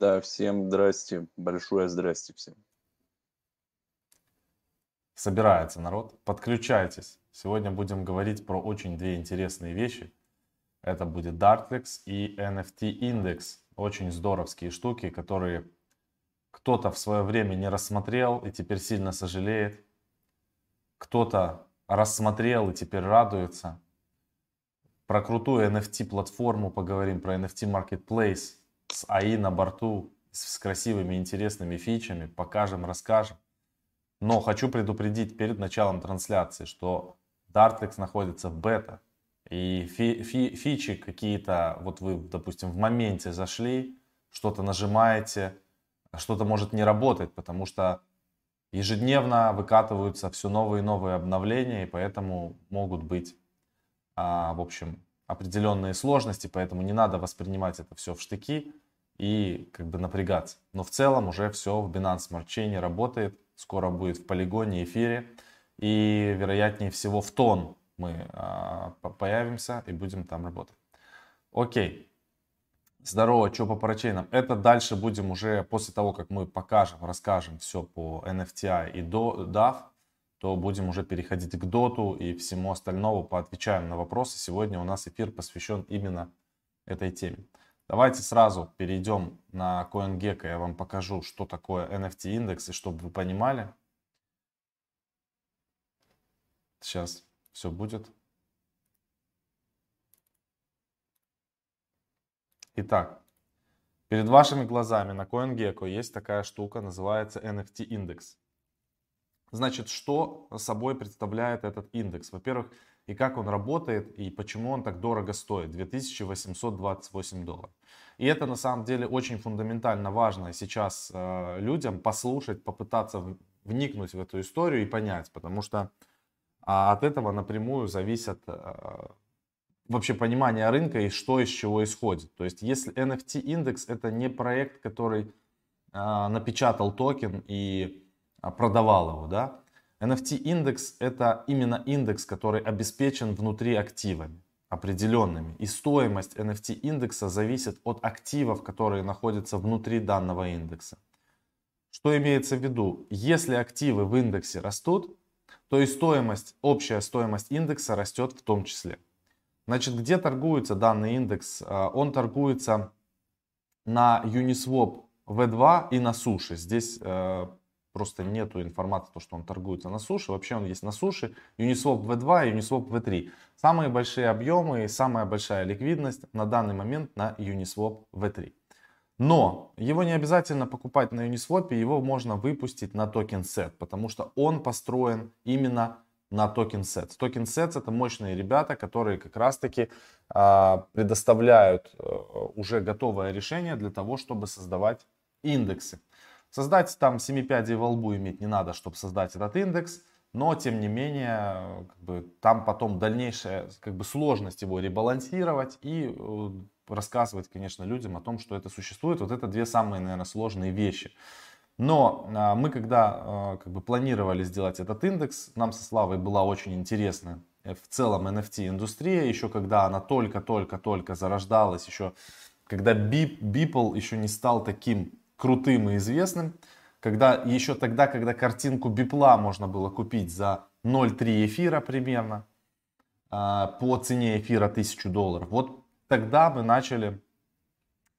Да, всем здрасте, большое здрасте всем. Собирается народ, подключайтесь. Сегодня будем говорить про очень две интересные вещи. Это будет Dartlex и NFT Index. Очень здоровские штуки, которые кто-то в свое время не рассмотрел и теперь сильно сожалеет. Кто-то рассмотрел и теперь радуется. Про крутую NFT платформу поговорим, про NFT Marketplace с АИ на борту, с красивыми интересными фичами, покажем, расскажем. Но хочу предупредить перед началом трансляции, что Dartlex находится в бета. И фи фи фичи какие-то, вот вы, допустим, в моменте зашли, что-то нажимаете, что-то может не работать, потому что ежедневно выкатываются все новые и новые обновления, и поэтому могут быть, а, в общем, определенные сложности, поэтому не надо воспринимать это все в штыки и как бы напрягаться. Но в целом уже все в Binance Smart Chain работает, скоро будет в полигоне, эфире, и вероятнее всего в тон мы а, появимся и будем там работать. Окей. Здорово, что по парачейнам? Это дальше будем уже после того, как мы покажем, расскажем все по NFTI и DAF, то будем уже переходить к доту и всему остальному, поотвечаем на вопросы. Сегодня у нас эфир посвящен именно этой теме. Давайте сразу перейдем на CoinGecko, я вам покажу, что такое NFT индекс, и чтобы вы понимали. Сейчас все будет. Итак, перед вашими глазами на CoinGecko есть такая штука, называется NFT индекс. Значит, что собой представляет этот индекс? Во-первых, и как он работает, и почему он так дорого стоит, 2828 долларов. И это на самом деле очень фундаментально важно сейчас э, людям послушать, попытаться вникнуть в эту историю и понять, потому что а от этого напрямую зависит э, вообще понимание рынка и что из чего исходит. То есть если NFT индекс это не проект, который э, напечатал токен и а, продавал его, да, NFT индекс это именно индекс, который обеспечен внутри активами определенными. И стоимость NFT индекса зависит от активов, которые находятся внутри данного индекса. Что имеется в виду? Если активы в индексе растут, то и стоимость, общая стоимость индекса растет в том числе. Значит, где торгуется данный индекс? А, он торгуется на Uniswap V2 и на суше. Здесь э, просто нету информации, то, что он торгуется на суше. Вообще он есть на Sushi. Uniswap V2 и Uniswap V3. Самые большие объемы и самая большая ликвидность на данный момент на Uniswap V3. Но его не обязательно покупать на Uniswap, его можно выпустить на Token Set, потому что он построен именно на Token Set. Token Set это мощные ребята, которые как раз таки э, предоставляют э, уже готовое решение для того, чтобы создавать индексы. Создать там 7 пядей во лбу иметь не надо, чтобы создать этот индекс. Но, тем не менее, как бы, там потом дальнейшая как бы, сложность его ребалансировать и э, рассказывать, конечно, людям о том, что это существует. Вот это две самые, наверное, сложные вещи. Но а, мы, когда а, как бы, планировали сделать этот индекс, нам со Славой была очень интересна э, в целом NFT-индустрия, еще когда она только-только-только зарождалась, еще когда Beeple еще не стал таким крутым и известным, когда еще тогда, когда картинку бипла можно было купить за 0,3 эфира примерно, а, по цене эфира 1000 долларов. Вот тогда мы начали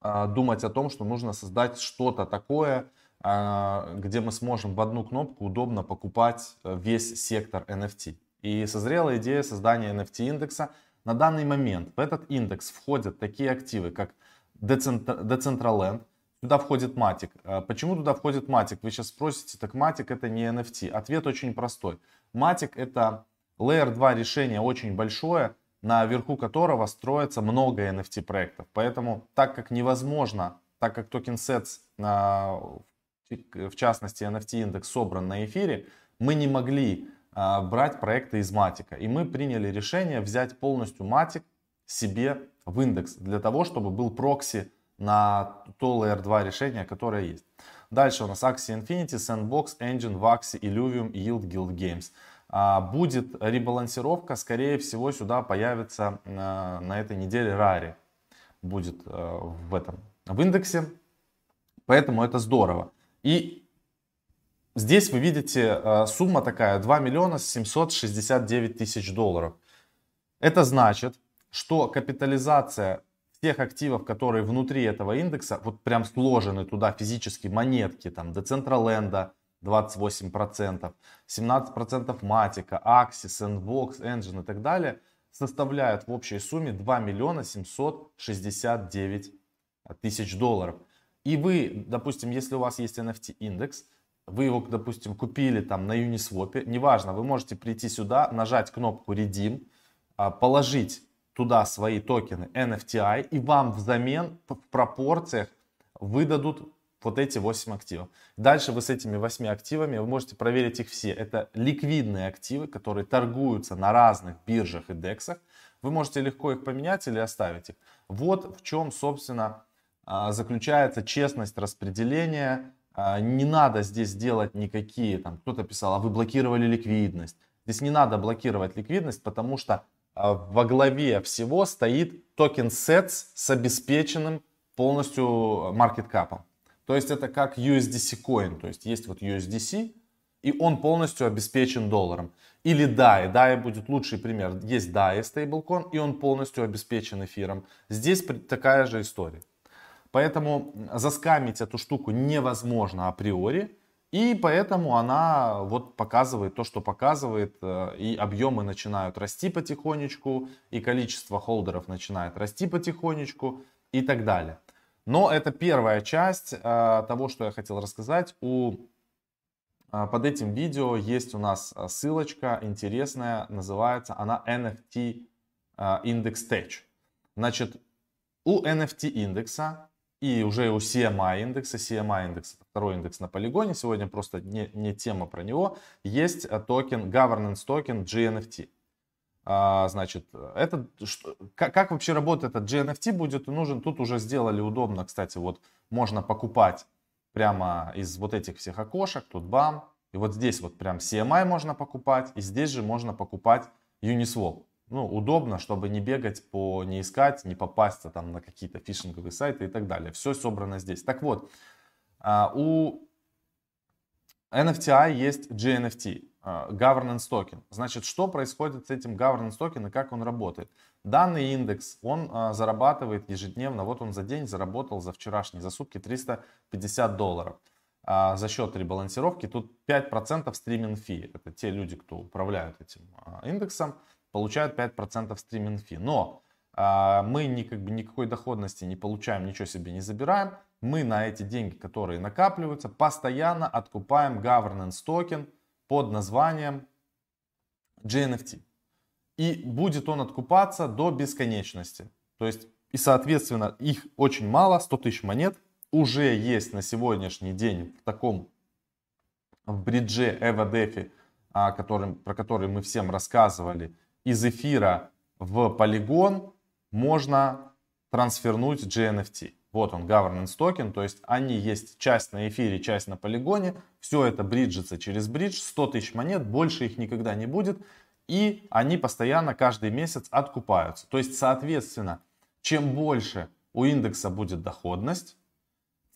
а, думать о том, что нужно создать что-то такое, а, где мы сможем в одну кнопку удобно покупать э, весь сектор NFT. И созрела идея создания NFT индекса. На данный момент в этот индекс входят такие активы, как Decentraland, Туда входит Matic. А почему туда входит Matic? Вы сейчас спросите, так Matic это не NFT. Ответ очень простой. Matic это Layer 2 решение очень большое, на верху которого строится много NFT проектов. Поэтому, так как невозможно, так как токен Sets, в частности NFT индекс собран на эфире, мы не могли а, брать проекты из Матика. И мы приняли решение взять полностью Matic себе в индекс для того, чтобы был прокси на то Layer 2 решение, которое есть. Дальше у нас Axie Infinity, Sandbox, Engine, Vaxi, Illuvium, Yield, Guild Games. А, будет ребалансировка, скорее всего сюда появится а, на этой неделе Rari. Будет а, в этом в индексе. Поэтому это здорово. И здесь вы видите сумма такая 2 миллиона 769 тысяч долларов. Это значит, что капитализация тех активов, которые внутри этого индекса, вот прям сложены туда физически монетки, там, Decentraland 28%, 17% Матика, Axis, Envox, Engine и так далее, составляют в общей сумме 2 миллиона 769 тысяч долларов. И вы, допустим, если у вас есть NFT индекс, вы его, допустим, купили там на Uniswap, неважно, вы можете прийти сюда, нажать кнопку Redeem, а, положить туда свои токены NFTI, и вам взамен в пропорциях выдадут вот эти 8 активов. Дальше вы с этими 8 активами, вы можете проверить их все. Это ликвидные активы, которые торгуются на разных биржах и дексах. Вы можете легко их поменять или оставить их. Вот в чем, собственно, а, заключается честность распределения. А, не надо здесь делать никакие, там кто-то писал, а вы блокировали ликвидность. Здесь не надо блокировать ликвидность, потому что а, во главе всего стоит токен SETS с обеспеченным полностью market cap. То есть это как USDC coin, то есть есть вот USDC, и он полностью обеспечен долларом. Или DAI, DAI будет лучший пример. Есть DAI стейблкоин, и он полностью обеспечен эфиром. Здесь такая же история. Поэтому заскамить эту штуку невозможно априори. И поэтому она вот показывает то, что показывает, э, и объемы начинают расти потихонечку, и количество холдеров начинает расти потихонечку и так далее. Но это первая часть э, того, что я хотел рассказать. У, э, под этим видео есть у нас ссылочка интересная, называется она NFT Index Tech. Значит, у NFT индекса и уже у CMI индекса, CMI индекс, второй индекс на полигоне, сегодня просто не, не тема про него, есть э, токен, governance токен GNFT. А, значит, это, что, как, как вообще работает этот GNFT будет нужен, тут уже сделали удобно, кстати, вот можно покупать прямо из вот этих всех окошек, тут бам, и вот здесь вот прям CMI можно покупать, и здесь же можно покупать Uniswap ну, удобно, чтобы не бегать по, не искать, не попасться там на какие-то фишинговые сайты и так далее. Все собрано здесь. Так вот, а, у NFTI есть GNFT, а, Governance Token. Значит, что происходит с этим Governance Token и как он работает? Данный индекс, он а, зарабатывает ежедневно, вот он за день заработал за вчерашний, за сутки 350 долларов. За счет ребалансировки тут 5% стриминг фи. Это те люди, кто управляют этим индексом получают 5% стриминг фи. Но а, мы ни, как бы, никакой доходности не получаем, ничего себе не забираем. Мы на эти деньги, которые накапливаются, постоянно откупаем governance токен под названием GNFT. И будет он откупаться до бесконечности. То есть, и соответственно, их очень мало, 100 тысяч монет уже есть на сегодняшний день в таком в бридже EVDF, а, которым, про который мы всем рассказывали, из эфира в полигон можно трансфернуть GNFT. Вот он, governance токен, то есть они есть часть на эфире, часть на полигоне. Все это бриджится через бридж, 100 тысяч монет, больше их никогда не будет. И они постоянно каждый месяц откупаются. То есть, соответственно, чем больше у индекса будет доходность,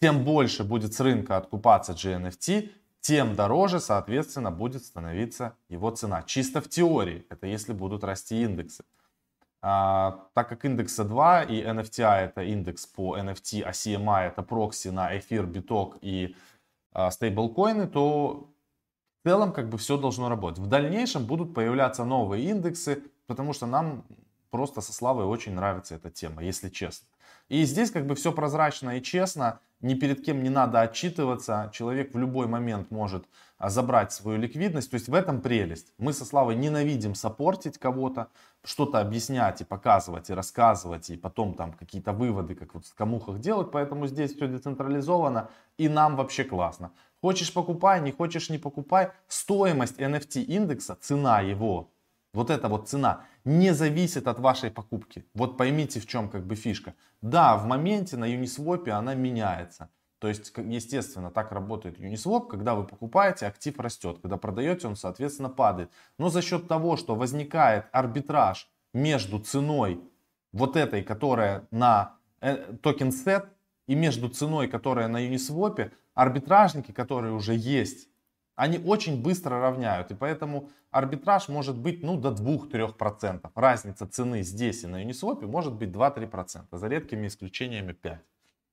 тем больше будет с рынка откупаться GNFT, тем дороже, соответственно, будет становиться его цена. Чисто в теории, это если будут расти индексы. А, так как индекса 2 и NFTI это индекс по NFT, а CMI это прокси на эфир, биток и а, стейблкоины, то в целом как бы все должно работать. В дальнейшем будут появляться новые индексы, потому что нам просто со Славой очень нравится эта тема, если честно. И здесь как бы все прозрачно и честно, ни перед кем не надо отчитываться, человек в любой момент может а, забрать свою ликвидность, то есть в этом прелесть. Мы со Славой ненавидим сопортить кого-то, что-то объяснять и показывать, и рассказывать, и потом там какие-то выводы, как вот в камухах делать, поэтому здесь все децентрализовано, и нам вообще классно. Хочешь покупай, не хочешь не покупай, стоимость NFT индекса, цена его, вот эта вот цена не зависит от вашей покупки. Вот поймите в чем как бы фишка. Да, в моменте на Uniswap она меняется. То есть, естественно, так работает Uniswap, когда вы покупаете, актив растет, когда продаете, он, соответственно, падает. Но за счет того, что возникает арбитраж между ценой вот этой, которая на э, токен сет, и между ценой, которая на Uniswap, арбитражники, которые уже есть, они очень быстро равняют. И поэтому арбитраж может быть ну, до 2-3%. Разница цены здесь и на Uniswap может быть 2-3%, за редкими исключениями 5%.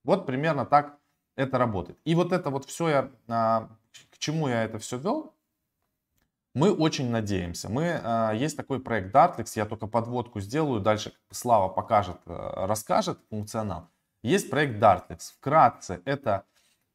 Вот примерно так это работает. И вот это вот все, я, а, к чему я это все вел, мы очень надеемся. Мы, а, есть такой проект Dartlix, я только подводку сделаю, дальше Слава покажет, э, расскажет функционал. Есть проект Dartlix. Вкратце, это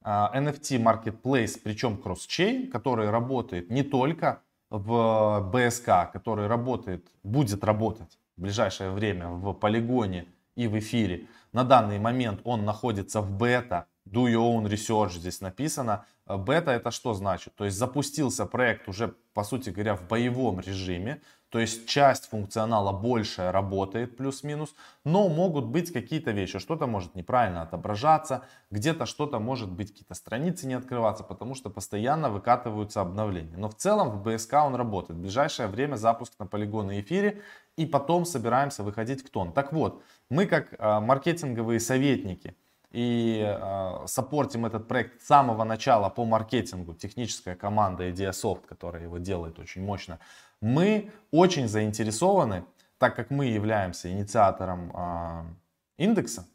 NFT а, Marketplace, причем кросс-чейн, который работает не только в BSK, который работает, будет работать в ближайшее время в полигоне и в эфире. На данный момент он находится в бета, do your own research здесь написано. Бета это что значит? То есть запустился проект уже, по сути говоря, в боевом режиме. То есть часть функционала большая работает плюс-минус, но могут быть какие-то вещи. Что-то может неправильно отображаться, где-то что-то может быть, какие-то страницы не открываться, потому что постоянно выкатываются обновления. Но в целом в BSK он работает. В ближайшее время запуск на полигоны эфире и потом собираемся выходить в тон. Так вот, мы как э, маркетинговые советники и э, саппортим этот проект с самого начала по маркетингу, техническая команда Ideasoft, которая его делает очень мощно, мы очень заинтересованы, так как мы являемся инициатором э, индекса,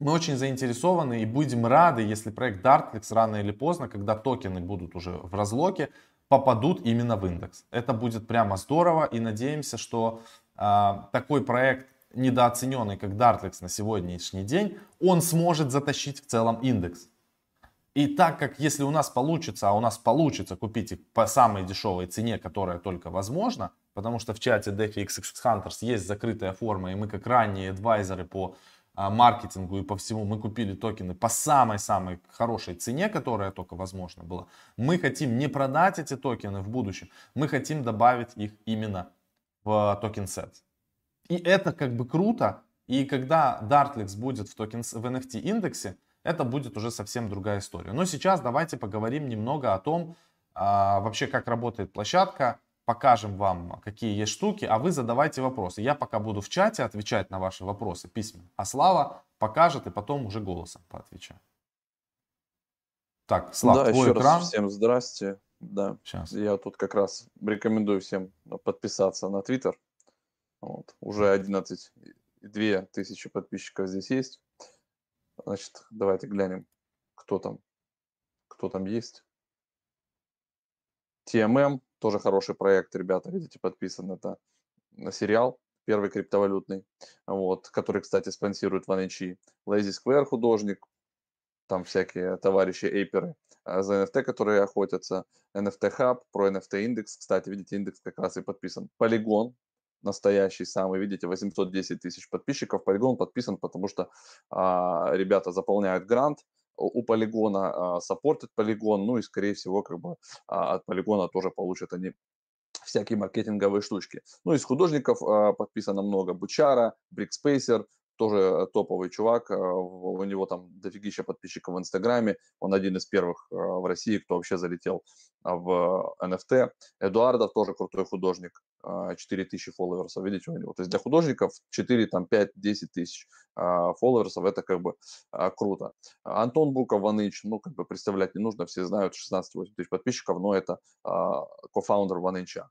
мы очень заинтересованы и будем рады, если проект Dartlix рано или поздно, когда токены будут уже в разлоке, попадут именно в индекс. Это будет прямо здорово и надеемся, что э, такой проект недооцененный, как Dartlix на сегодняшний день, он сможет затащить в целом индекс. И так как если у нас получится, а у нас получится купить их по самой дешевой цене, которая только возможно, потому что в чате DeFi Hunters есть закрытая форма, и мы как ранние адвайзеры по а, маркетингу и по всему, мы купили токены по самой-самой хорошей цене, которая только возможно была. Мы хотим не продать эти токены в будущем, мы хотим добавить их именно в Token Set. И это как бы круто. И когда Dartflex будет в, токен, в NFT индексе, это будет уже совсем другая история. Но сейчас давайте поговорим немного о том, а, вообще как работает площадка, покажем вам, какие есть штуки, а вы задавайте вопросы. Я пока буду в чате отвечать на ваши вопросы письменно, а Слава покажет и потом уже голосом поотвечаю. Так, Слава, да, твой еще экран. Раз всем здрасте. Да, Сейчас. я тут как раз рекомендую всем подписаться на Твиттер. Вот. Уже 11 2 тысячи подписчиков здесь есть. Значит, давайте глянем, кто там, кто там есть. TMM, тоже хороший проект, ребята, видите, подписан. Это на сериал, первый криптовалютный, вот, который, кстати, спонсирует OneInch. Lazy Square художник, там всякие товарищи эйперы а, за NFT, которые охотятся. NFT Hub, про NFT индекс, кстати, видите, индекс как раз и подписан. Polygon, настоящий самый, видите, 810 тысяч подписчиков. Полигон подписан, потому что а, ребята заполняют грант, у полигона а, саппортит полигон, ну и скорее всего как бы а, от полигона тоже получат они всякие маркетинговые штучки. Ну, из художников а, подписано много. Бучара, Брикспейсер, тоже топовый чувак, у него там дофигища подписчиков в Инстаграме, он один из первых в России, кто вообще залетел в NFT. Эдуардов тоже крутой художник, 4000 фолловерсов, видите, у него. То есть для художников 4, там, 5, 10 тысяч фолловерсов, это как бы круто. Антон Буков, Ваныч, ну, как бы представлять не нужно, все знают, 16-8 тысяч подписчиков, но это кофаундер Ваныча.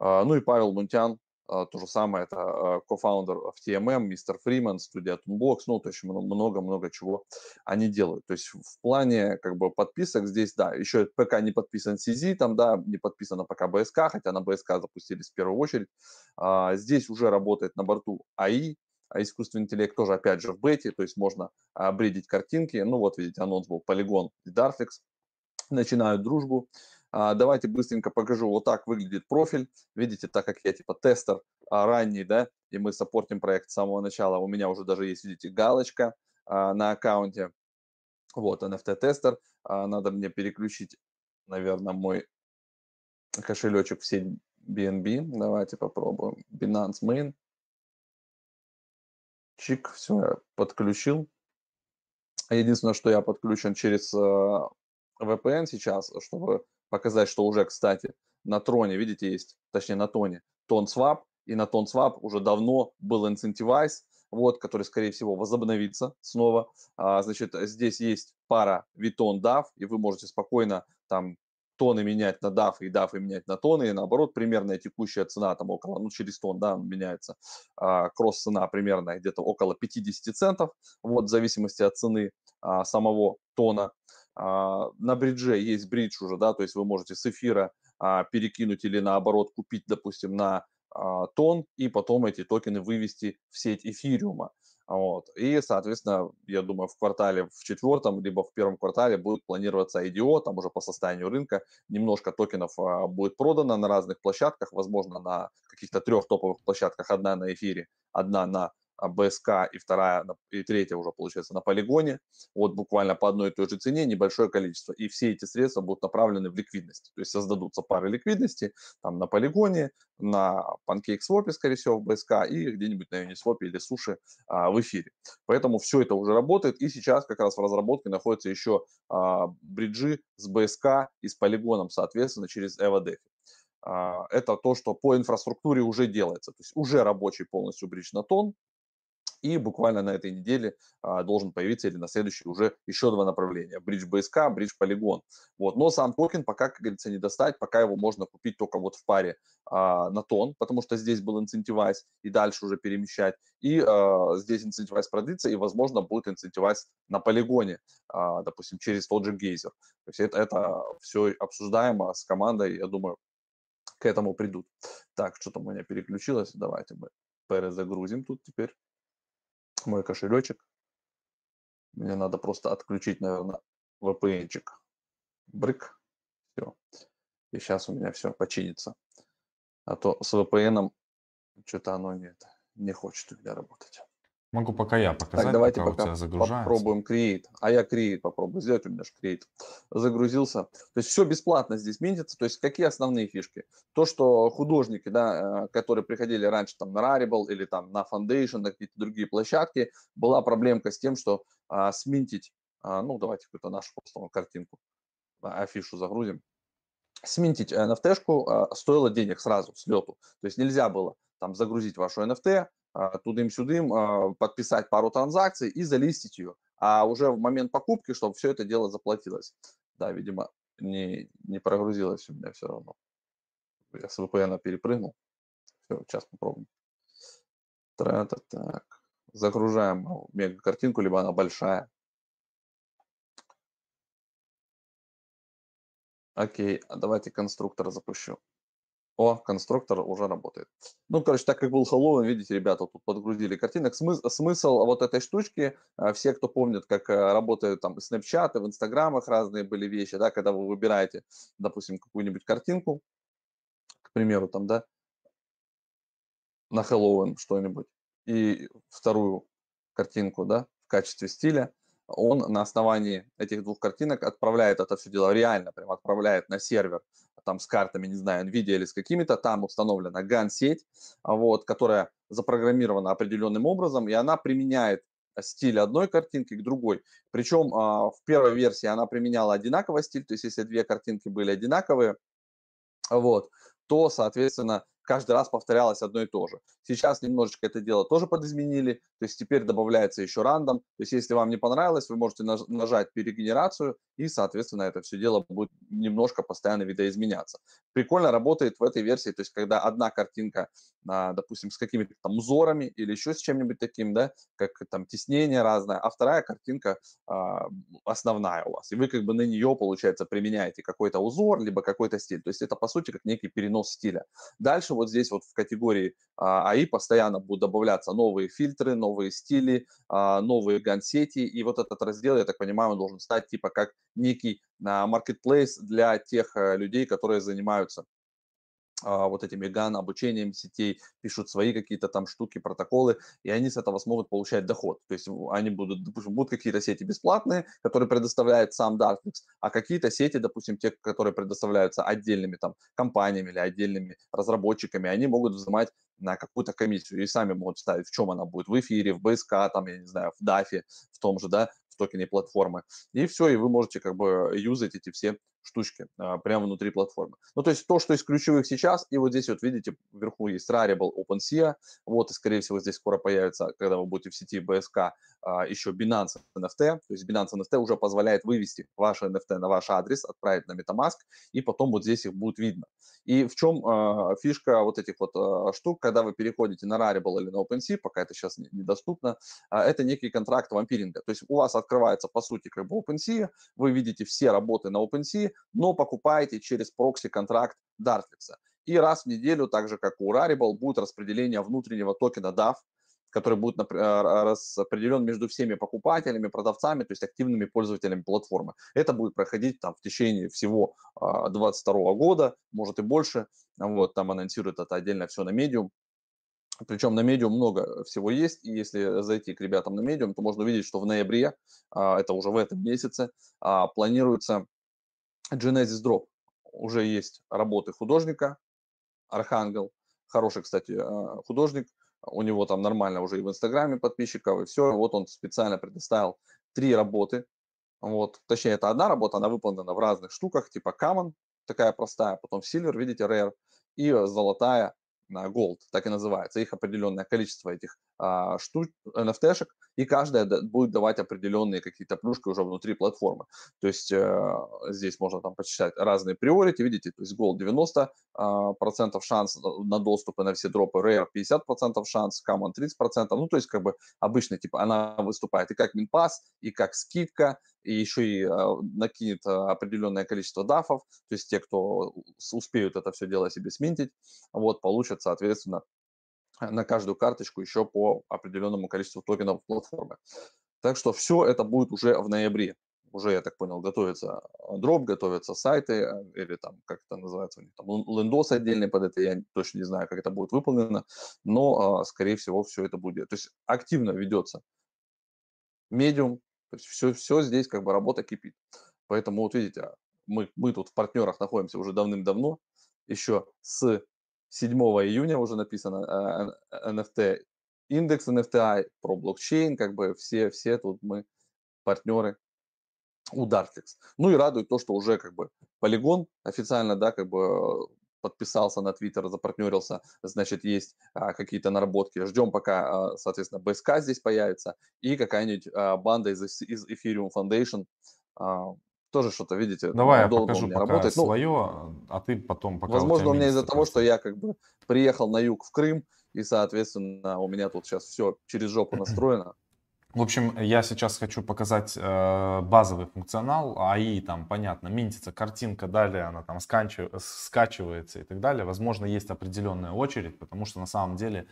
Ну и Павел Мунтян, а, то же самое, это а, кофаундер в TMM, мистер Фриман, студия Toonbox, ну, то есть много-много чего они делают. То есть в плане как бы подписок здесь, да, еще пока не подписан CZ, там, да, не подписано пока BSK, хотя на BSK запустились в первую очередь. А, здесь уже работает на борту AI, а искусственный интеллект тоже, опять же, в бете, то есть можно а, бредить картинки. Ну, вот, видите, анонс был Polygon и Darflex. Начинают дружбу. А, давайте быстренько покажу. Вот так выглядит профиль. Видите, так как я типа тестер а, ранний, да, и мы саппортим проект с самого начала. У меня уже даже есть, видите, галочка а, на аккаунте. Вот, NFT-тестер. Надо мне переключить, наверное, мой кошелечек в сеть BNB. Давайте попробуем. Binance Main. Чик, все, я подключил. Единственное, что я подключен через VPN сейчас, чтобы показать, что уже, кстати, на троне, видите, есть, точнее на тоне, тон свап, и на тон свап уже давно был инцентивайз, вот, который, скорее всего, возобновится снова. А, значит, здесь есть пара Витон DAF, и вы можете спокойно там тоны менять на DAF и DAF менять на тоны, и наоборот, примерная текущая цена там около, ну, через тон, да, меняется, а, кросс-цена примерно где-то около 50 центов, вот, в зависимости от цены а, самого тона. А, на бридже есть бридж уже, да, то есть вы можете с эфира а, перекинуть или наоборот купить, допустим, на а, тон и потом эти токены вывести в сеть эфириума. Вот. И, соответственно, я думаю, в квартале, в четвертом, либо в первом квартале будет планироваться IDO, там уже по состоянию рынка немножко токенов а, будет продано на разных площадках, возможно, на каких-то трех топовых площадках, одна на эфире, одна на БСК и вторая и третья уже получается на полигоне, вот буквально по одной и той же цене небольшое количество. И все эти средства будут направлены в ликвидность. То есть создадутся пары ликвидности там на полигоне, на PancakeSwap, скорее всего, в БСК и где-нибудь на Uniswap или Суши а, в эфире. Поэтому все это уже работает. И сейчас как раз в разработке находятся еще а, бриджи с БСК и с полигоном, соответственно, через EvoDefi а, это то, что по инфраструктуре уже делается. То есть уже рабочий полностью бридж на тон, и буквально на этой неделе а, должен появиться или на следующей уже еще два направления. Бридж BSK, бридж Polygon. Вот. Но сам токен пока, как говорится, не достать, пока его можно купить только вот в паре а, на тон, потому что здесь был инцентивайз и дальше уже перемещать. И а, здесь инцентивайз продлится и, возможно, будет инцентивайз на полигоне, а, допустим, через тот же гейзер. То есть это, это все обсуждаемо с командой, я думаю, к этому придут. Так, что там у меня переключилось? Давайте мы перезагрузим тут теперь мой кошелечек. Мне надо просто отключить, наверное, VPN-чик. Брык. Все. И сейчас у меня все починится. А то с VPN что-то оно не, не хочет у меня работать. Могу пока я показать, так, давайте пока, пока у тебя загружается. попробуем Create. А я Create попробую сделать, у меня же Create загрузился. То есть все бесплатно здесь минтится. То есть какие основные фишки? То, что художники, да, э, которые приходили раньше там на Rarible или там на Foundation, на какие-то другие площадки, была проблемка с тем, что а, сминтить, а, ну давайте какую-то нашу просто картинку, афишу загрузим. Сминтить NFT-шку а, стоило денег сразу, с лету. То есть нельзя было там загрузить вашу NFT, а, тудым-сюдым, а, подписать пару транзакций и залистить ее. А уже в момент покупки, чтобы все это дело заплатилось. Да, видимо, не, не прогрузилось у меня все равно. Я с VPN перепрыгнул. Все, сейчас попробуем. Так, так. Загружаем мега картинку, либо она большая. Окей, а давайте конструктор запущу. О, конструктор уже работает. Ну, короче, так как был Хэллоуин, видите, ребята тут подгрузили картинок. Смысл, смысл вот этой штучки, а, все, кто помнит, как э, работают там снэпчаты, в инстаграмах разные были вещи, да, когда вы выбираете, допустим, какую-нибудь картинку, к примеру, там, да, на Хэллоуин что-нибудь, и вторую картинку, да, в качестве стиля, он на основании этих двух картинок отправляет это все дело реально, прям отправляет на сервер там с картами, не знаю, NVIDIA или с какими-то, там установлена GAN-сеть, вот, которая запрограммирована определенным образом, и она применяет стиль одной картинки к другой. Причем а, в первой версии она применяла одинаковый стиль, то есть если две картинки были одинаковые, вот, то, соответственно, каждый раз повторялось одно и то же. Сейчас немножечко это дело тоже подизменили, то есть теперь добавляется еще рандом, то есть если вам не понравилось, вы можете нажать перегенерацию, и, соответственно, это все дело будет немножко постоянно видоизменяться. Прикольно работает в этой версии, то есть когда одна картинка, а, допустим, с какими-то там узорами или еще с чем-нибудь таким, да, как там теснение разное, а вторая картинка а, основная у вас, и вы как бы на нее, получается, применяете какой-то узор, либо какой-то стиль, то есть это, по сути, как некий перенос стиля. Дальше вот здесь вот в категории а, АИ постоянно будут добавляться новые фильтры, новые стили, новые гансети, и вот этот раздел, я так понимаю, он должен стать типа как некий marketplace для тех э, людей, которые занимаются а, вот этими ган обучением сетей, пишут свои какие-то там штуки, протоколы, и они с этого смогут получать доход. То есть они будут, допустим, будут какие-то сети бесплатные, которые предоставляет сам Darkflix, а какие-то сети, допустим, те, которые предоставляются отдельными там компаниями или отдельными разработчиками, они могут взимать на какую-то комиссию и сами могут ставить, в чем она будет, в эфире, в БСК, там, я не знаю, в DAFе, в том же, да, в токене платформы. И все, и вы можете как бы юзать эти все штучки а, прямо внутри платформы. Ну, то есть то, что из ключевых сейчас, и вот здесь вот видите, вверху есть Rarible OpenSea, вот, и скорее всего здесь скоро появится, когда вы будете в сети BSK, а, еще Binance NFT, то есть Binance NFT уже позволяет вывести ваши NFT на ваш адрес, отправить на MetaMask, и потом вот здесь их будет видно. И в чем э, фишка вот этих вот э, штук, когда вы переходите на Rarible или на OpenSea, пока это сейчас недоступно, э, это некий контракт вампиринга. То есть у вас открывается, по сути, как бы OpenSea, вы видите все работы на OpenSea, но покупаете через прокси-контракт Dartlex. И раз в неделю, так же как у Rarible, будет распределение внутреннего токена DAF, который будет распределен между всеми покупателями, продавцами, то есть активными пользователями платформы. Это будет проходить там в течение всего 2022 а, года, может и больше. Вот, там анонсируют это отдельно все на Medium. Причем на Medium много всего есть, и если зайти к ребятам на Medium, то можно увидеть, что в ноябре, а, это уже в этом месяце, а, планируется Genesis Drop. Уже есть работы художника, Архангел, хороший, кстати, художник, у него там нормально уже и в Инстаграме подписчиков, и все. Вот он специально предоставил три работы. Вот, точнее, это одна работа, она выполнена в разных штуках, типа Common, такая простая, потом Silver, видите, Rare, и золотая Gold, так и называется. Их определенное количество этих а, штук, NFT-шек, и каждая будет давать определенные какие-то плюшки уже внутри платформы. То есть э, здесь можно там почитать разные приорити, видите, то есть Gold 90% а, процентов шанс на доступ и на все дропы, Rare 50% шанс, Common 30%, ну то есть как бы обычно типа она выступает и как минпас, и как скидка, и еще и э, накинет определенное количество дафов, то есть те, кто успеют это все дело себе сминтить, вот, получат, соответственно, на каждую карточку еще по определенному количеству токенов платформы. Так что все это будет уже в ноябре. Уже, я так понял, готовится дроп, готовятся сайты, э, или там, как это называется, у них там лендос отдельный под это, я точно не знаю, как это будет выполнено, но, а, скорее всего, все это будет. То есть активно ведется медиум, то есть все, все здесь как бы работа кипит. Поэтому вот видите, мы, мы тут в партнерах находимся уже давным-давно, еще с 7 июня уже написано NFT, э, индекс NFTI про блокчейн, как бы все, все тут мы партнеры у Dartlex. Ну и радует то, что уже как бы полигон официально, да, как бы подписался на Твиттер, запартнерился, значит, есть а, какие-то наработки. Ждем, пока, а, соответственно, БСК здесь появится и какая-нибудь а, банда из, из Ethereum Foundation а, тоже что-то, видите, Давай я покажу пока работает. Ну, свое, а ты потом пока Возможно, у, у меня из-за того, что я как бы приехал на юг в Крым, и, соответственно, у меня тут сейчас все через жопу настроено. В общем, я сейчас хочу показать э, базовый функционал. АИ там, понятно, минтится картинка, далее она там скачивается и так далее. Возможно, есть определенная очередь, потому что на самом деле э,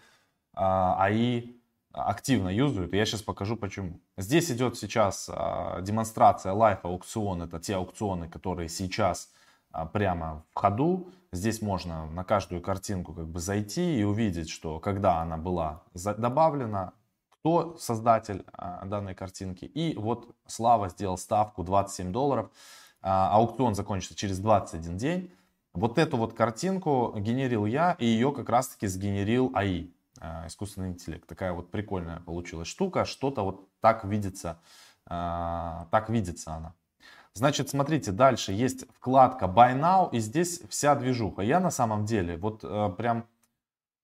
АИ активно юзают. И я сейчас покажу почему. Здесь идет сейчас а, демонстрация лайф аукцион. Это те аукционы, которые сейчас а, прямо в ходу. Здесь можно на каждую картинку как бы зайти и увидеть, что когда она была добавлена, кто создатель а, данной картинки. И вот Слава сделал ставку 27 долларов. Аукцион закончится через 21 день. Вот эту вот картинку генерил я, и ее как раз таки сгенерил АИ. А, искусственный интеллект. Такая вот прикольная получилась штука, что-то вот так видится, а, так видится она. Значит, смотрите, дальше есть вкладка Buy Now, и здесь вся движуха. Я на самом деле вот э, прям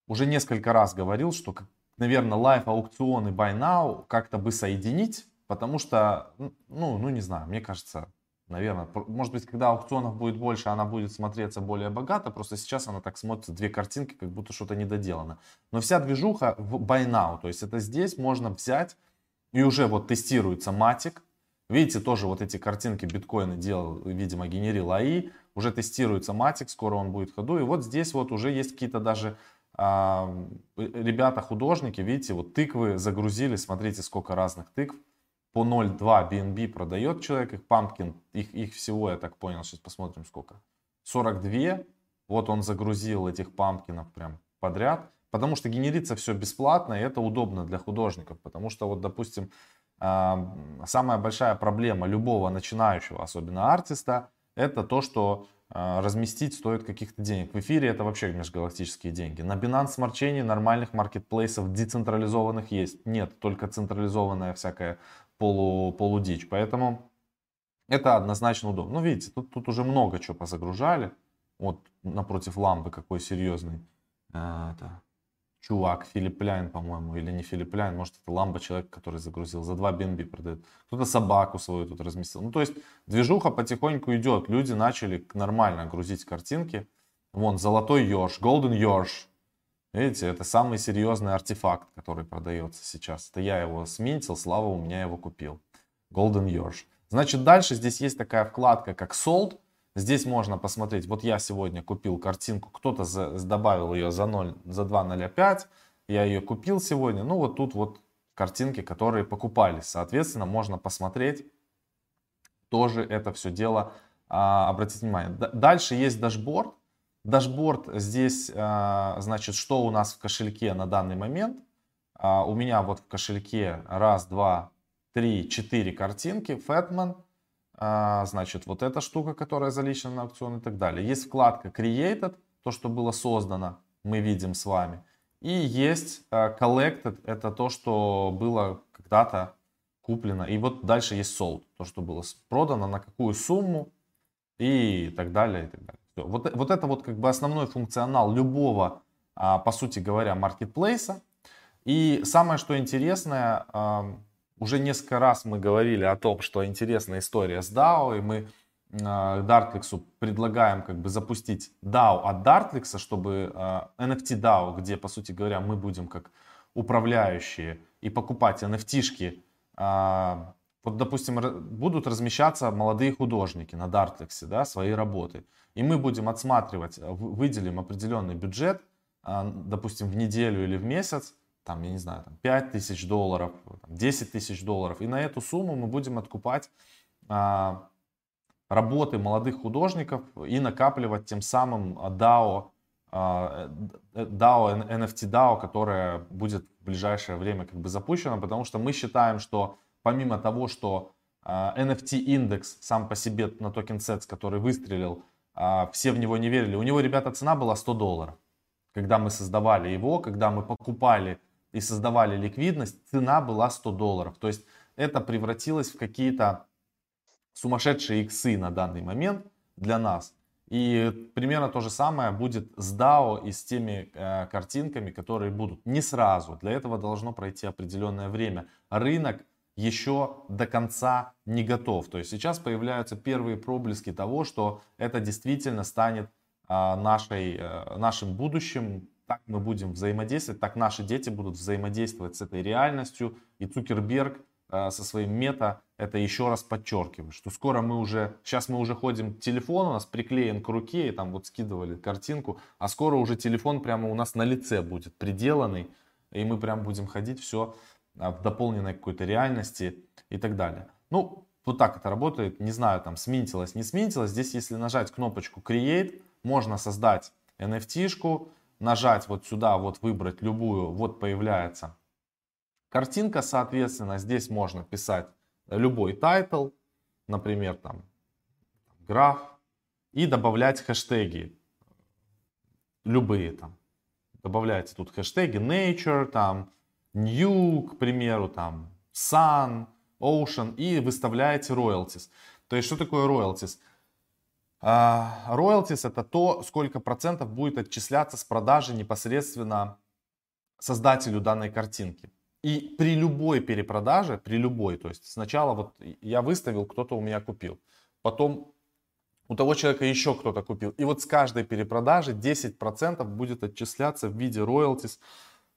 уже несколько раз говорил, что, наверное, лайф аукционы Buy Now как-то бы соединить, потому что, ну, ну не знаю, мне кажется, наверное, может быть, когда аукционов будет больше, она будет смотреться более богато, просто сейчас она так смотрится, две картинки, как будто что-то недоделано. Но вся движуха в buy now, то есть это здесь можно взять, и уже вот тестируется матик, видите, тоже вот эти картинки биткоина делал, видимо, генерил АИ, уже тестируется матик, скоро он будет в ходу, и вот здесь вот уже есть какие-то даже а, ребята, художники, видите, вот тыквы загрузили, смотрите, сколько разных тыкв, по 0,2 BNB продает человек, их Pumpkin, их, их всего, я так понял, сейчас посмотрим сколько. 42, вот он загрузил этих пампкинов прям подряд, потому что генерится все бесплатно, и это удобно для художников, потому что вот, допустим, самая большая проблема любого начинающего, особенно артиста, это то, что а, разместить стоит каких-то денег. В эфире это вообще межгалактические деньги. На Binance Smart Chain нормальных маркетплейсов децентрализованных есть. Нет, только централизованная всякая полу, полудичь. Поэтому Это однозначно удобно. Ну, видите, тут, тут уже много чего позагружали. Вот напротив лампы какой серьезный. А, это чувак, Филипп Ляйн, по-моему, или не Филипп Ляйн, может, это ламба человек, который загрузил, за 2 BNB продает. Кто-то собаку свою тут разместил. Ну, то есть, движуха потихоньку идет. Люди начали нормально грузить картинки. Вон, золотой еж, golden еж. Видите, это самый серьезный артефакт, который продается сейчас. Это я его сминтил, Слава у меня его купил. Golden еж. Значит, дальше здесь есть такая вкладка, как sold. Здесь можно посмотреть, вот я сегодня купил картинку, кто-то добавил ее за 0, за 2.05, я ее купил сегодня, ну вот тут вот картинки, которые покупались, соответственно, можно посмотреть тоже это все дело, а, обратить внимание. Дальше есть дашборд, дашборд здесь, а, значит, что у нас в кошельке на данный момент, а, у меня вот в кошельке раз, два, три, четыре картинки, Fatman, а, значит, вот эта штука, которая заличена на аукцион и так далее. Есть вкладка Created, то, что было создано, мы видим с вами. И есть Collected, это то, что было когда-то куплено. И вот дальше есть Sold, то, что было продано, на какую сумму и так далее. И так далее. Все. Вот, вот это вот как бы основной функционал любого, а, по сути говоря, маркетплейса. И самое, что интересное, уже несколько раз мы говорили о том, что интересная история с DAO, и мы э, предлагаем как бы запустить DAO от Dartlix, чтобы NFT DAO, где, по сути говоря, мы будем как управляющие и покупать NFT-шки, а, вот, допустим, будут размещаться молодые художники на Dartlix, да, свои работы, и мы будем отсматривать, выделим определенный бюджет, а, допустим, в неделю или в месяц, там, я не знаю, там 5 тысяч долларов, 10 тысяч долларов. И на эту сумму мы будем откупать а, работы молодых художников и накапливать тем самым DAO, DAO, NFT DAO, которая будет в ближайшее время как бы запущена, потому что мы считаем, что помимо того, что а, NFT индекс сам по себе на токен Sets, который выстрелил, а, все в него не верили. У него, ребята, цена была 100 долларов. Когда мы создавали его, когда мы покупали и создавали ликвидность, цена была 100 долларов. То есть это превратилось в какие-то сумасшедшие иксы на данный момент для нас. И примерно то же самое будет с DAO и с теми э, картинками, которые будут не сразу. Для этого должно пройти определенное время. Рынок еще до конца не готов. То есть сейчас появляются первые проблески того, что это действительно станет э, нашей, э, нашим будущим, так мы будем взаимодействовать, так наши дети будут взаимодействовать с этой реальностью. И Цукерберг э, со своим мета это еще раз подчеркивает, что скоро мы уже, сейчас мы уже ходим, телефон у нас приклеен к руке, и там вот скидывали картинку, а скоро уже телефон прямо у нас на лице будет приделанный, и мы прям будем ходить все а, в дополненной какой-то реальности и так далее. Ну, вот так это работает, не знаю, там сминтилось, не сминтилось. Здесь, если нажать кнопочку Create, можно создать NFT-шку, нажать вот сюда, вот выбрать любую, вот появляется картинка, соответственно, здесь можно писать любой title, например, там, граф, и добавлять хэштеги, любые там. Добавляете тут хэштеги nature, там, new, к примеру, там, sun, ocean, и выставляете royalties. То есть, что такое royalties? Роялтис это то, сколько процентов будет отчисляться с продажи непосредственно создателю данной картинки. И при любой перепродаже, при любой, то есть сначала вот я выставил, кто-то у меня купил, потом у того человека еще кто-то купил. И вот с каждой перепродажи 10% будет отчисляться в виде Э,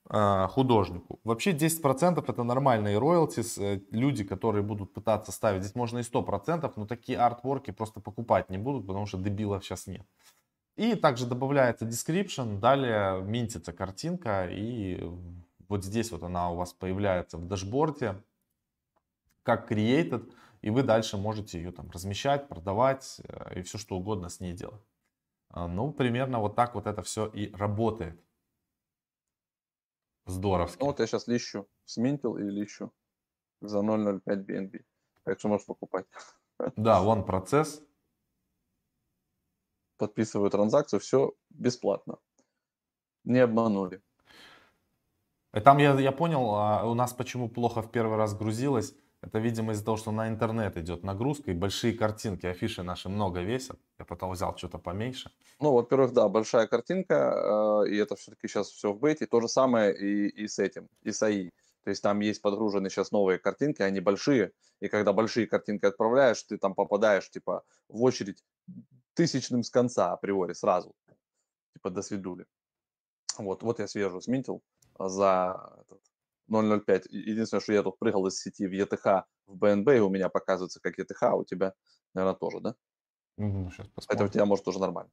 художнику. Вообще 10% это нормальные роялтис. Э, люди, которые будут пытаться ставить, здесь можно и 100%, но такие артворки просто покупать не будут, потому что дебилов сейчас нет. И также добавляется description, далее минтится картинка, и вот здесь вот она у вас появляется в дашборде, как created, и вы дальше можете ее там размещать, продавать э, и все что угодно с ней делать. Ну, примерно вот так вот это все и работает. Здоровски. Ну, вот я сейчас лищу, сминтил и лищу за 0.05 BNB. Так что можешь покупать. Да, вон процесс. Подписываю транзакцию, все бесплатно. Не обманули. Там я, я понял, а у нас почему плохо в первый раз грузилось. Это, видимо, из-за того, что на интернет идет нагрузка и большие картинки, афиши наши много весят. Я потом взял что-то поменьше. Ну, во-первых, да, большая картинка, э, и это все-таки сейчас все в бете. То же самое и, и с этим, и с АИ. То есть там есть подгружены сейчас новые картинки, они большие, и когда большие картинки отправляешь, ты там попадаешь, типа, в очередь тысячным с конца априори сразу. Типа, до свидули. Вот, вот я свежую сменил за этот, 0.05. Единственное, что я тут прыгал из сети в ETH в BNB, и у меня показывается как ETH, а у тебя, наверное, тоже, да? Угу, сейчас посмотрим. У тебя, может, тоже нормально.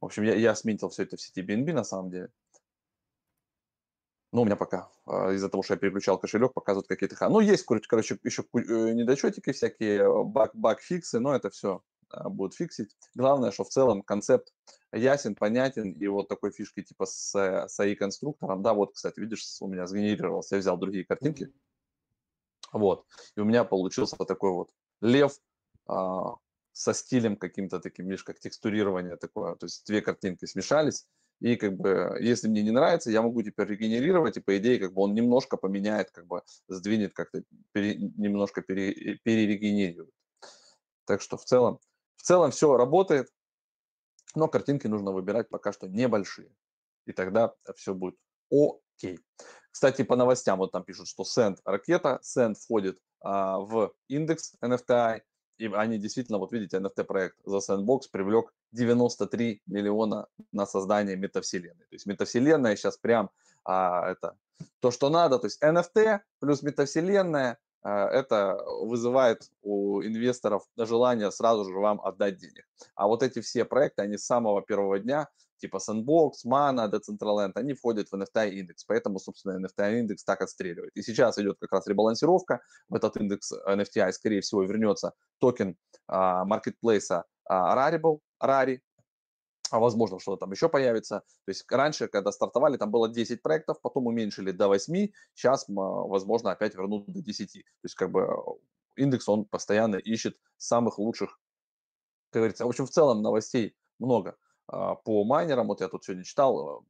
В общем, я, я сменил все это в сети BNB, на самом деле. Ну, у меня пока а, из-за того, что я переключал кошелек, показывают какие-то. Ну, есть, короче, еще э, недочетики всякие, баг, баг фиксы, но это все будут фиксить. Главное, что в целом концепт ясен, понятен, и вот такой фишки типа с, с AI-конструктором, да, вот, кстати, видишь, у меня сгенерировался, я взял другие картинки, вот, и у меня получился такой вот лев а, со стилем каким-то таким, видишь, как текстурирование такое, то есть две картинки смешались, и как бы, если мне не нравится, я могу теперь регенерировать, и по идее, как бы он немножко поменяет, как бы сдвинет как-то, пере, немножко пере, перерегенерирует. Так что в целом, в целом все работает, но картинки нужно выбирать пока что небольшие. И тогда все будет окей. Кстати, по новостям вот там пишут, что Send ракета, Send входит а, в индекс NFTI, и они действительно, вот видите, NFT-проект The Sandbox привлек 93 миллиона на создание метавселенной. То есть метавселенная сейчас прям а, это то, что надо. То есть NFT плюс метавселенная а, это вызывает у инвесторов желание сразу же вам отдать денег. А вот эти все проекты, они с самого первого дня, типа Sandbox, Mana, Decentraland, они входят в NFT индекс, поэтому, собственно, NFT индекс так отстреливает. И сейчас идет как раз ребалансировка, в этот индекс NFTI, скорее всего, вернется токен маркетплейса Rarible, Rari, а возможно, что там еще появится. То есть раньше, когда стартовали, там было 10 проектов, потом уменьшили до 8, сейчас, возможно, опять вернут до 10. То есть как бы индекс, он постоянно ищет самых лучших, как говорится. В общем, в целом новостей много а, по майнерам. Вот я тут сегодня читал,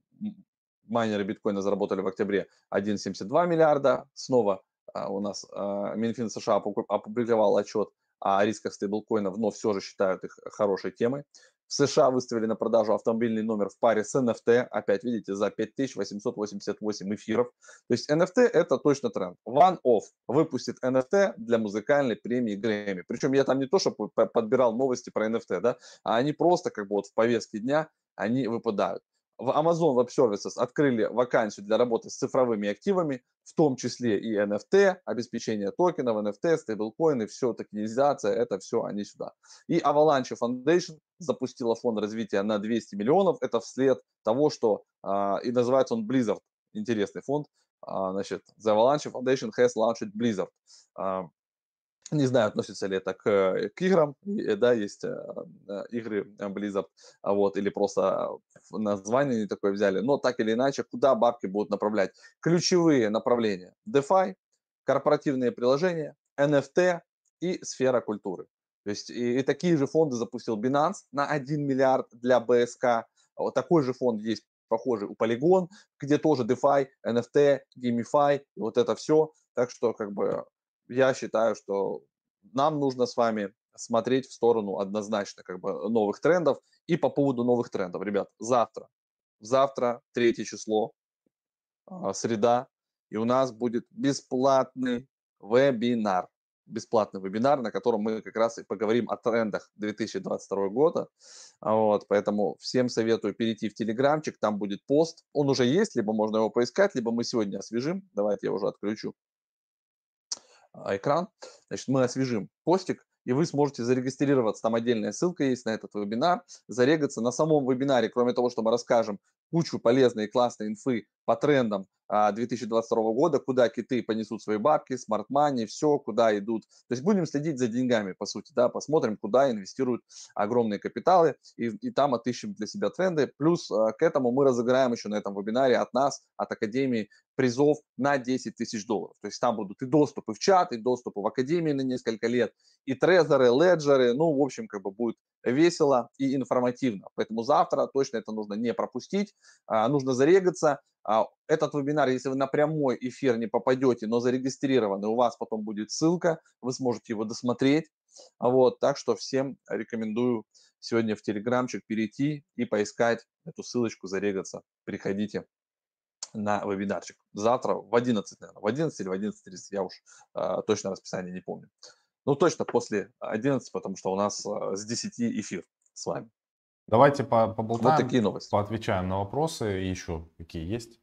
майнеры биткоина заработали в октябре 1,72 миллиарда. Снова а, у нас а, Минфин США опубликовал отчет о рисках стейблкоинов, но все же считают их хорошей темой. В США выставили на продажу автомобильный номер в паре с NFT, опять видите, за 5888 эфиров. То есть NFT это точно тренд. One Off выпустит NFT для музыкальной премии Грэмми. Причем я там не то, что подбирал новости про NFT, да, а они просто как бы вот в повестке дня, они выпадают в Amazon Web Services открыли вакансию для работы с цифровыми активами, в том числе и NFT, обеспечение токенов, NFT, стейблкоины, все, токенизация, это все они сюда. И Avalanche Foundation запустила фонд развития на 200 миллионов. Это вслед того, что а, и называется он Blizzard, интересный фонд. А, значит, The Avalanche Foundation has launched Blizzard. А, не знаю, относится ли это к, к играм, да, есть э, э, игры Blizzard, вот, или просто название такое взяли, но так или иначе, куда бабки будут направлять? Ключевые направления – DeFi, корпоративные приложения, NFT и сфера культуры. То есть и, и такие же фонды запустил Binance на 1 миллиард для БСК. Вот такой же фонд есть похожий у Polygon, где тоже DeFi, NFT, GameFi, и вот это все. Так что как бы я считаю, что нам нужно с вами смотреть в сторону однозначно как бы новых трендов. И по поводу новых трендов, ребят, завтра, завтра, третье число, а, среда, и у нас будет бесплатный вебинар. Бесплатный вебинар, на котором мы как раз и поговорим о трендах 2022 года. Вот, поэтому всем советую перейти в Телеграмчик, там будет пост. Он уже есть, либо можно его поискать, либо мы сегодня освежим. Давайте я уже отключу а, экран. Значит, мы освежим постик, и вы сможете зарегистрироваться. Там отдельная ссылка есть на этот вебинар. Зарегаться на самом вебинаре, кроме того, что мы расскажем кучу полезной и классной инфы по трендам 2022 а, года, куда киты понесут свои бабки, смарт-мани, все, куда идут. То есть будем следить за деньгами, по сути, да, посмотрим, куда инвестируют огромные капиталы, и, и там отыщем для себя тренды. Плюс а, к этому мы разыграем еще на этом вебинаре от нас, от Академии, призов на 10 тысяч долларов. То есть там будут и доступы в чат, и доступы в Академию на несколько лет, и трезоры, леджеры, ну, в общем, как бы будет весело и информативно. Поэтому завтра точно это нужно не пропустить, а, нужно зарегаться. А, этот вебинар, если вы на прямой эфир не попадете, но зарегистрированы, у вас потом будет ссылка, вы сможете его досмотреть. Вот, так что всем рекомендую сегодня в Телеграмчик перейти и поискать эту ссылочку, зарегаться. Приходите на вебинарчик. Завтра в 11, наверное, в 11 или в 11.30, я уж э, точно расписание не помню. Ну, точно после 11, потому что у нас э, с 10 эфир с вами. Давайте по поболтаем, вот такие новости. поотвечаем на вопросы, еще какие есть.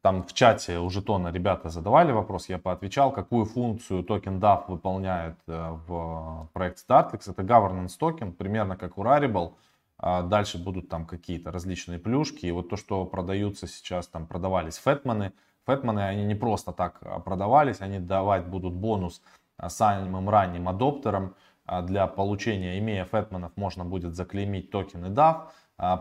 Там в чате у жетона ребята задавали вопрос, я поотвечал, какую функцию токен DAF выполняет э, в проекте Startix. Это governance токен, примерно как у Rarible. А дальше будут там какие-то различные плюшки. И вот то, что продаются сейчас, там продавались фетманы. Фетманы, они не просто так а, продавались, они давать будут бонус а, самым ранним адоптерам. Для получения, имея фетманов, можно будет заклеймить токены DAF,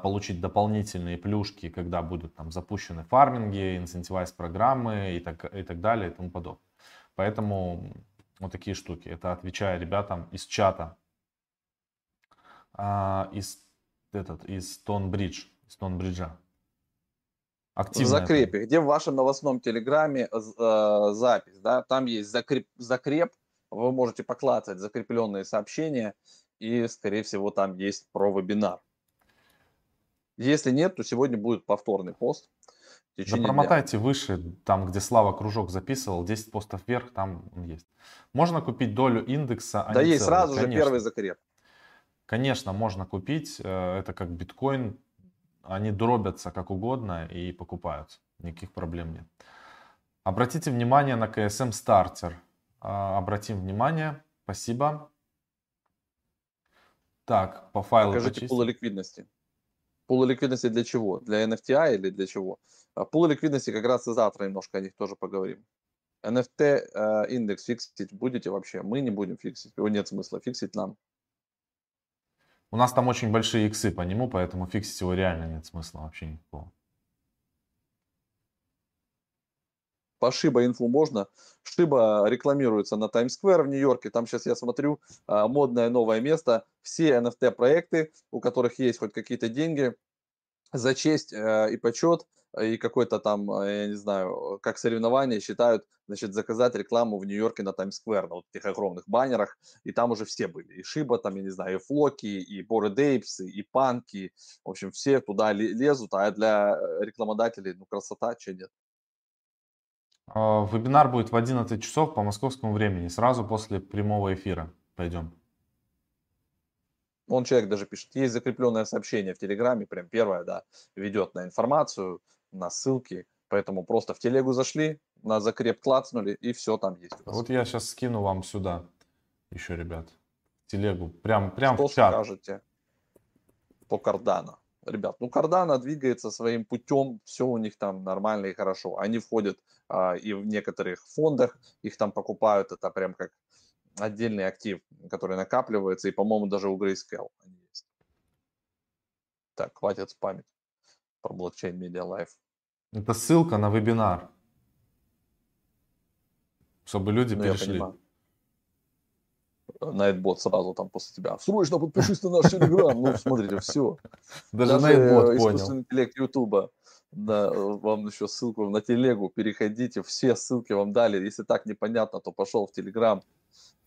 получить дополнительные плюшки, когда будут там запущены фарминги, инцентивайз программы и так, и так далее и тому подобное. Поэтому вот такие штуки. Это отвечая ребятам из чата. Из этот, из Стонбридж, Стонбриджа. Активно в закрепе, это. где в вашем новостном телеграме э, запись, да, там есть закреп, закреп, вы можете поклацать закрепленные сообщения, и, скорее всего, там есть про вебинар. Если нет, то сегодня будет повторный пост. Да промотайте дня. выше, там, где Слава кружок записывал, 10 постов вверх, там он есть. Можно купить долю индекса. А да есть, целый, сразу конечно. же первый закреп. Конечно, можно купить, э, это как биткоин, они дробятся как угодно и покупаются, никаких проблем нет. Обратите внимание на KSM Starter. А, обратим внимание, спасибо. Так, по файлу Покажите почистим. пулы ликвидности. Пулы ликвидности для чего? Для NFTI или для чего? А пулы ликвидности как раз и завтра немножко о них тоже поговорим. NFT э, индекс фиксить будете вообще? Мы не будем фиксить, его нет смысла фиксить нам. У нас там очень большие иксы по нему, поэтому фиксить его реально нет смысла вообще никакого. По Шиба инфу можно. Шиба рекламируется на Таймс-сквер в Нью-Йорке. Там сейчас я смотрю а, модное новое место. Все NFT проекты, у которых есть хоть какие-то деньги, за честь э, и почет и какой-то там, э, я не знаю, как соревнование считают, значит, заказать рекламу в Нью-Йорке на Таймс-сквер, на вот этих огромных баннерах, и там уже все были, и Шиба, там, я не знаю, и Флоки, и Боры Дейпсы, и Панки, в общем, все туда лезут, а для э, рекламодателей, ну, красота, че нет. А, вебинар будет в 11 часов по московскому времени, сразу после прямого эфира. Пойдем. Он человек даже пишет, есть закрепленное сообщение в Телеграме, прям первое, да, ведет на информацию, на ссылки. Поэтому просто в телегу зашли, на закреп клацнули, и все там есть. Вот я сейчас скину вам сюда еще, ребят, телегу. Прям, прям Что в чат. скажете по Кардана? Ребят, ну Кардана двигается своим путем, все у них там нормально и хорошо. Они входят а, и в некоторых фондах, их там покупают, это прям как отдельный актив, который накапливается, и, по-моему, даже у Grayscale они есть. Так, хватит спамить про блокчейн Media Life. Это ссылка на вебинар. Чтобы люди ну, перешли. Найтбот сразу там после тебя. Срочно подпишись на наш Телеграм. Ну, смотрите, все. Даже Найтбот понял. Искусственный интеллект Ютуба. Да, вам еще ссылку на телегу. Переходите. Все ссылки вам дали. Если так непонятно, то пошел в Телеграм.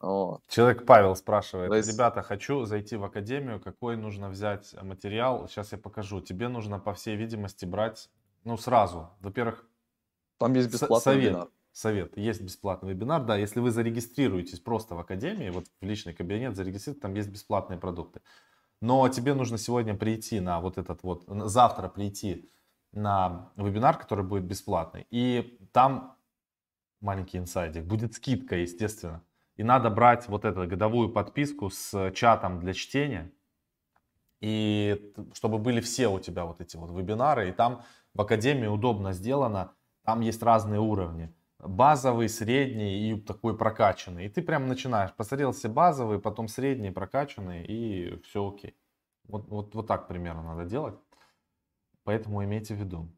Вот. Человек Павел спрашивает, есть... ребята, хочу зайти в академию, какой нужно взять материал? Сейчас я покажу. Тебе нужно, по всей видимости, брать, ну, сразу. Во-первых, там есть бесплатный совет, вебинар. Совет. Есть бесплатный вебинар, да. Если вы зарегистрируетесь просто в академии, вот в личный кабинет зарегистрируйтесь, там есть бесплатные продукты. Но тебе нужно сегодня прийти на вот этот вот, завтра прийти на вебинар, который будет бесплатный. И там маленький инсайдик. Будет скидка, естественно. И надо брать вот эту годовую подписку с чатом для чтения. И чтобы были все у тебя вот эти вот вебинары. И там в Академии удобно сделано. Там есть разные уровни. Базовый, средний и такой прокачанный. И ты прям начинаешь. Посмотрел все базовые, потом средний, прокачанный и все окей. Вот, вот, вот так примерно надо делать. Поэтому имейте в виду.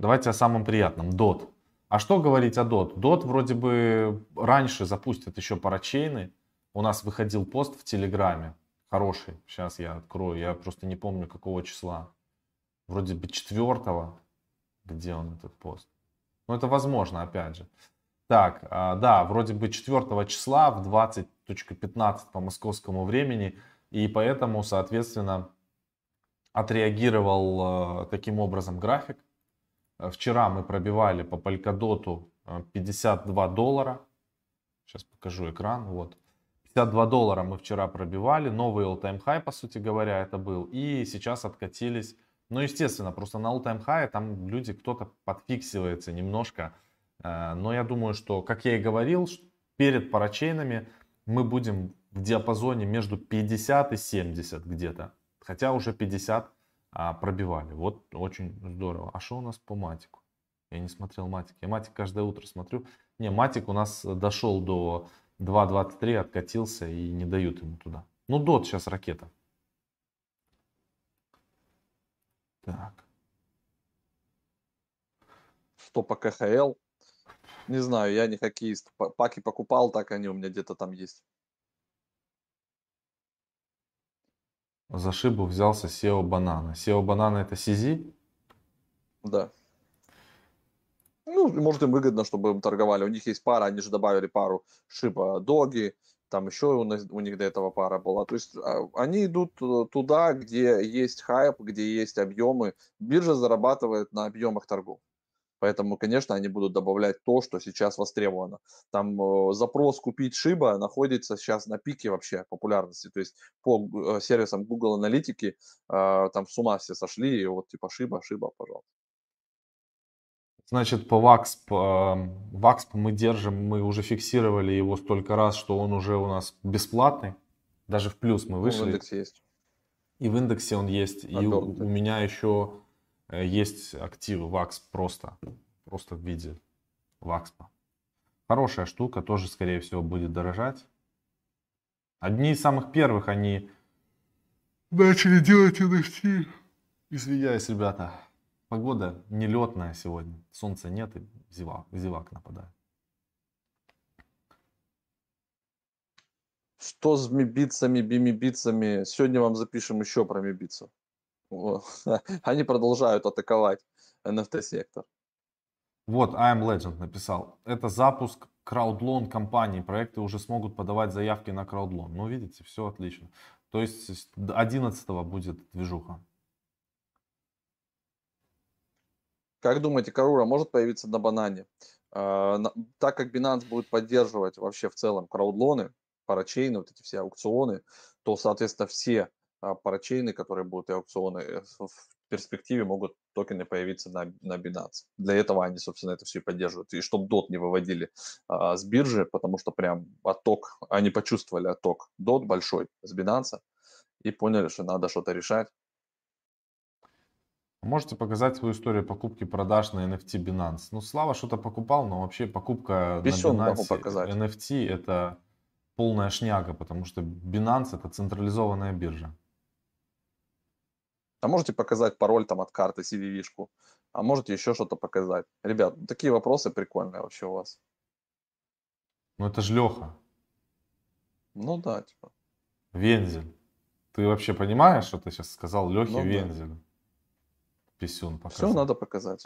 Давайте о самом приятном. DOT. А что говорить о DOT? DOT вроде бы раньше запустят еще парачейны. У нас выходил пост в Телеграме. Хороший. Сейчас я открою. Я просто не помню какого числа. Вроде бы четвертого. Где он этот пост? Ну это возможно, опять же. Так, а, да, вроде бы 4 числа в 20.15 по московскому времени. И поэтому, соответственно, отреагировал э, таким образом график. Вчера мы пробивали по Polkadot 52 э, доллара. Сейчас покажу экран. Вот. 52 доллара мы вчера пробивали. Новый all-time high, по сути говоря, это был. И сейчас откатились. Ну, естественно, просто на all-time high там люди, кто-то подфиксивается немножко. Э, но я думаю, что, как я и говорил, перед парачейнами мы будем в диапазоне между 50 и 70 где-то. Хотя уже 50 а, пробивали. Вот очень здорово. А что у нас по матику? Я не смотрел матик. Я матик каждое утро смотрю. Не, матик у нас дошел до 2.23, откатился и не дают ему туда. Ну, дот сейчас ракета. Так. Что по КХЛ? Не знаю, я не хоккеист. Паки покупал, так они у меня где-то там есть. За шибу взялся SEO банана. SEO банана это CZ? Да. Ну, может им выгодно, чтобы торговали. У них есть пара, они же добавили пару шиба доги, там еще у, нас, у них до этого пара была. То есть а, они идут э, туда, где есть хайп, где есть объемы. Биржа зарабатывает на объемах торгов. Поэтому, конечно, они будут добавлять то, что сейчас востребовано. Там э, запрос купить шиба находится сейчас на пике вообще популярности. То есть по э, сервисам Google аналитики э, там с ума все сошли, и вот типа шиба, шиба, пожалуйста. Значит, по VAXP, э, VAXP мы держим, мы уже фиксировали его столько раз, что он уже у нас бесплатный. Даже в плюс мы вышли. Ну, в индексе есть. И в индексе он есть. И у, у меня еще есть активы VAX просто, просто в виде VAXPA. Хорошая штука, тоже, скорее всего, будет дорожать. Одни из самых первых они начали делать NFT. Извиняюсь, ребята. Погода нелетная сегодня. Солнца нет и зевак, зевак нападает. Что с мибицами, бимибицами? Сегодня вам запишем еще про мибицев. Они продолжают атаковать NFT-сектор. Вот, I'm Legend написал. Это запуск краудлон компании. Проекты уже смогут подавать заявки на краудлон. Ну, видите, все отлично. То есть 11 будет движуха. Как думаете, Карура может появиться на банане? А, так как Binance будет поддерживать вообще в целом краудлоны, парачейны, вот эти все аукционы, то, соответственно, все парачейны, которые будут и аукционы, э, в перспективе могут токены появиться на, на Binance. Для этого они, собственно, это все и поддерживают. И чтобы DOT не выводили а, с биржи, потому что прям отток, они почувствовали отток DOT большой с Binance и поняли, что надо что-то решать. Можете показать свою историю покупки продаж на NFT Binance? Ну, Слава что-то покупал, но вообще покупка Писюн на Binance показать. NFT это полная шняга, потому что Binance это централизованная биржа. А можете показать пароль там от карты, CVV-шку? А можете еще что-то показать? Ребят, такие вопросы прикольные вообще у вас. Ну это же Леха. Ну да, типа. Вензель. Ты вообще понимаешь, что ты сейчас сказал Лехе ну, Вензелю? Да. Писюн показать. Все надо показать.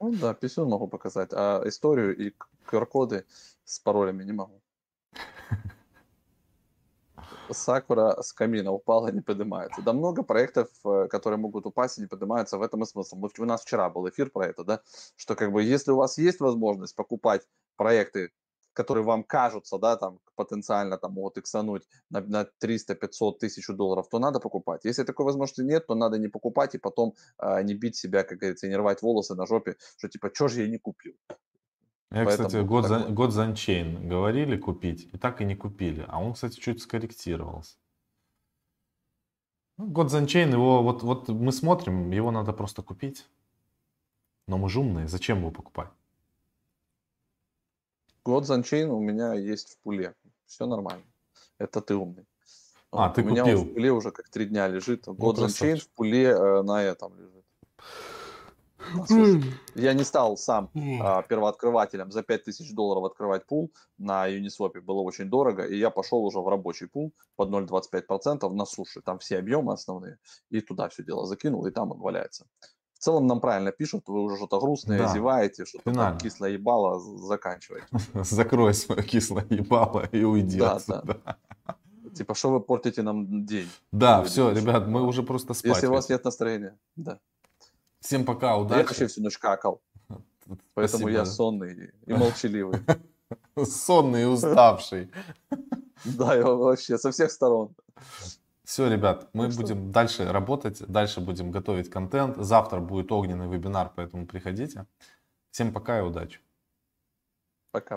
Ну да, писюн могу показать, а историю и QR-коды с паролями не могу. Сакура с камина упала не поднимается. Да много проектов, э, которые могут упасть и не поднимаются, в этом и смысл. Вот у нас вчера был эфир про это, да, что как бы если у вас есть возможность покупать проекты, которые вам кажутся, да, там потенциально там могут иксануть на, на 300, 500, тысячу долларов, то надо покупать. Если такой возможности нет, то надо не покупать и потом э, не бить себя, как говорится, не рвать волосы на жопе, что типа, что же я не купил. Я, Поэтому кстати, год, за, год Занчейн говорили купить, и так и не купили. А он, кстати, чуть скорректировался. Ну, год Занчейн, его вот, вот мы смотрим, его надо просто купить. Но мы же умные, зачем его покупать? Год Занчейн у меня есть в пуле. Все нормально. Это ты умный. А, вот, ты у купил. меня он в пуле уже как три дня лежит. Год ну, Занчейн в пуле э, на этом лежит. Суше. Я не стал сам а, первооткрывателем за 5000 долларов открывать пул на Uniswap. Было очень дорого, и я пошел уже в рабочий пул под 0,25% на суше. Там все объемы основные. И туда все дело закинул, и там он валяется. В целом нам правильно пишут, вы уже что-то грустное, Да. зеваете, что-то там Финально. кисло ебало, заканчивайте. Закрой свое кислое ебало и уйди Да, отсюда. Типа, что вы портите нам день? Да, все, ребят, мы да. уже просто спать. Если у вас нет настроения. Да. Всем пока, Я удачи. вообще всю ночь какал, поэтому Спасибо. я сонный и молчаливый. Сонный и уставший. Да, я вообще со всех сторон. Все, ребят, мы что- будем дальше работать, дальше будем готовить контент. Завтра будет огненный вебинар, поэтому приходите. Всем пока и удачи.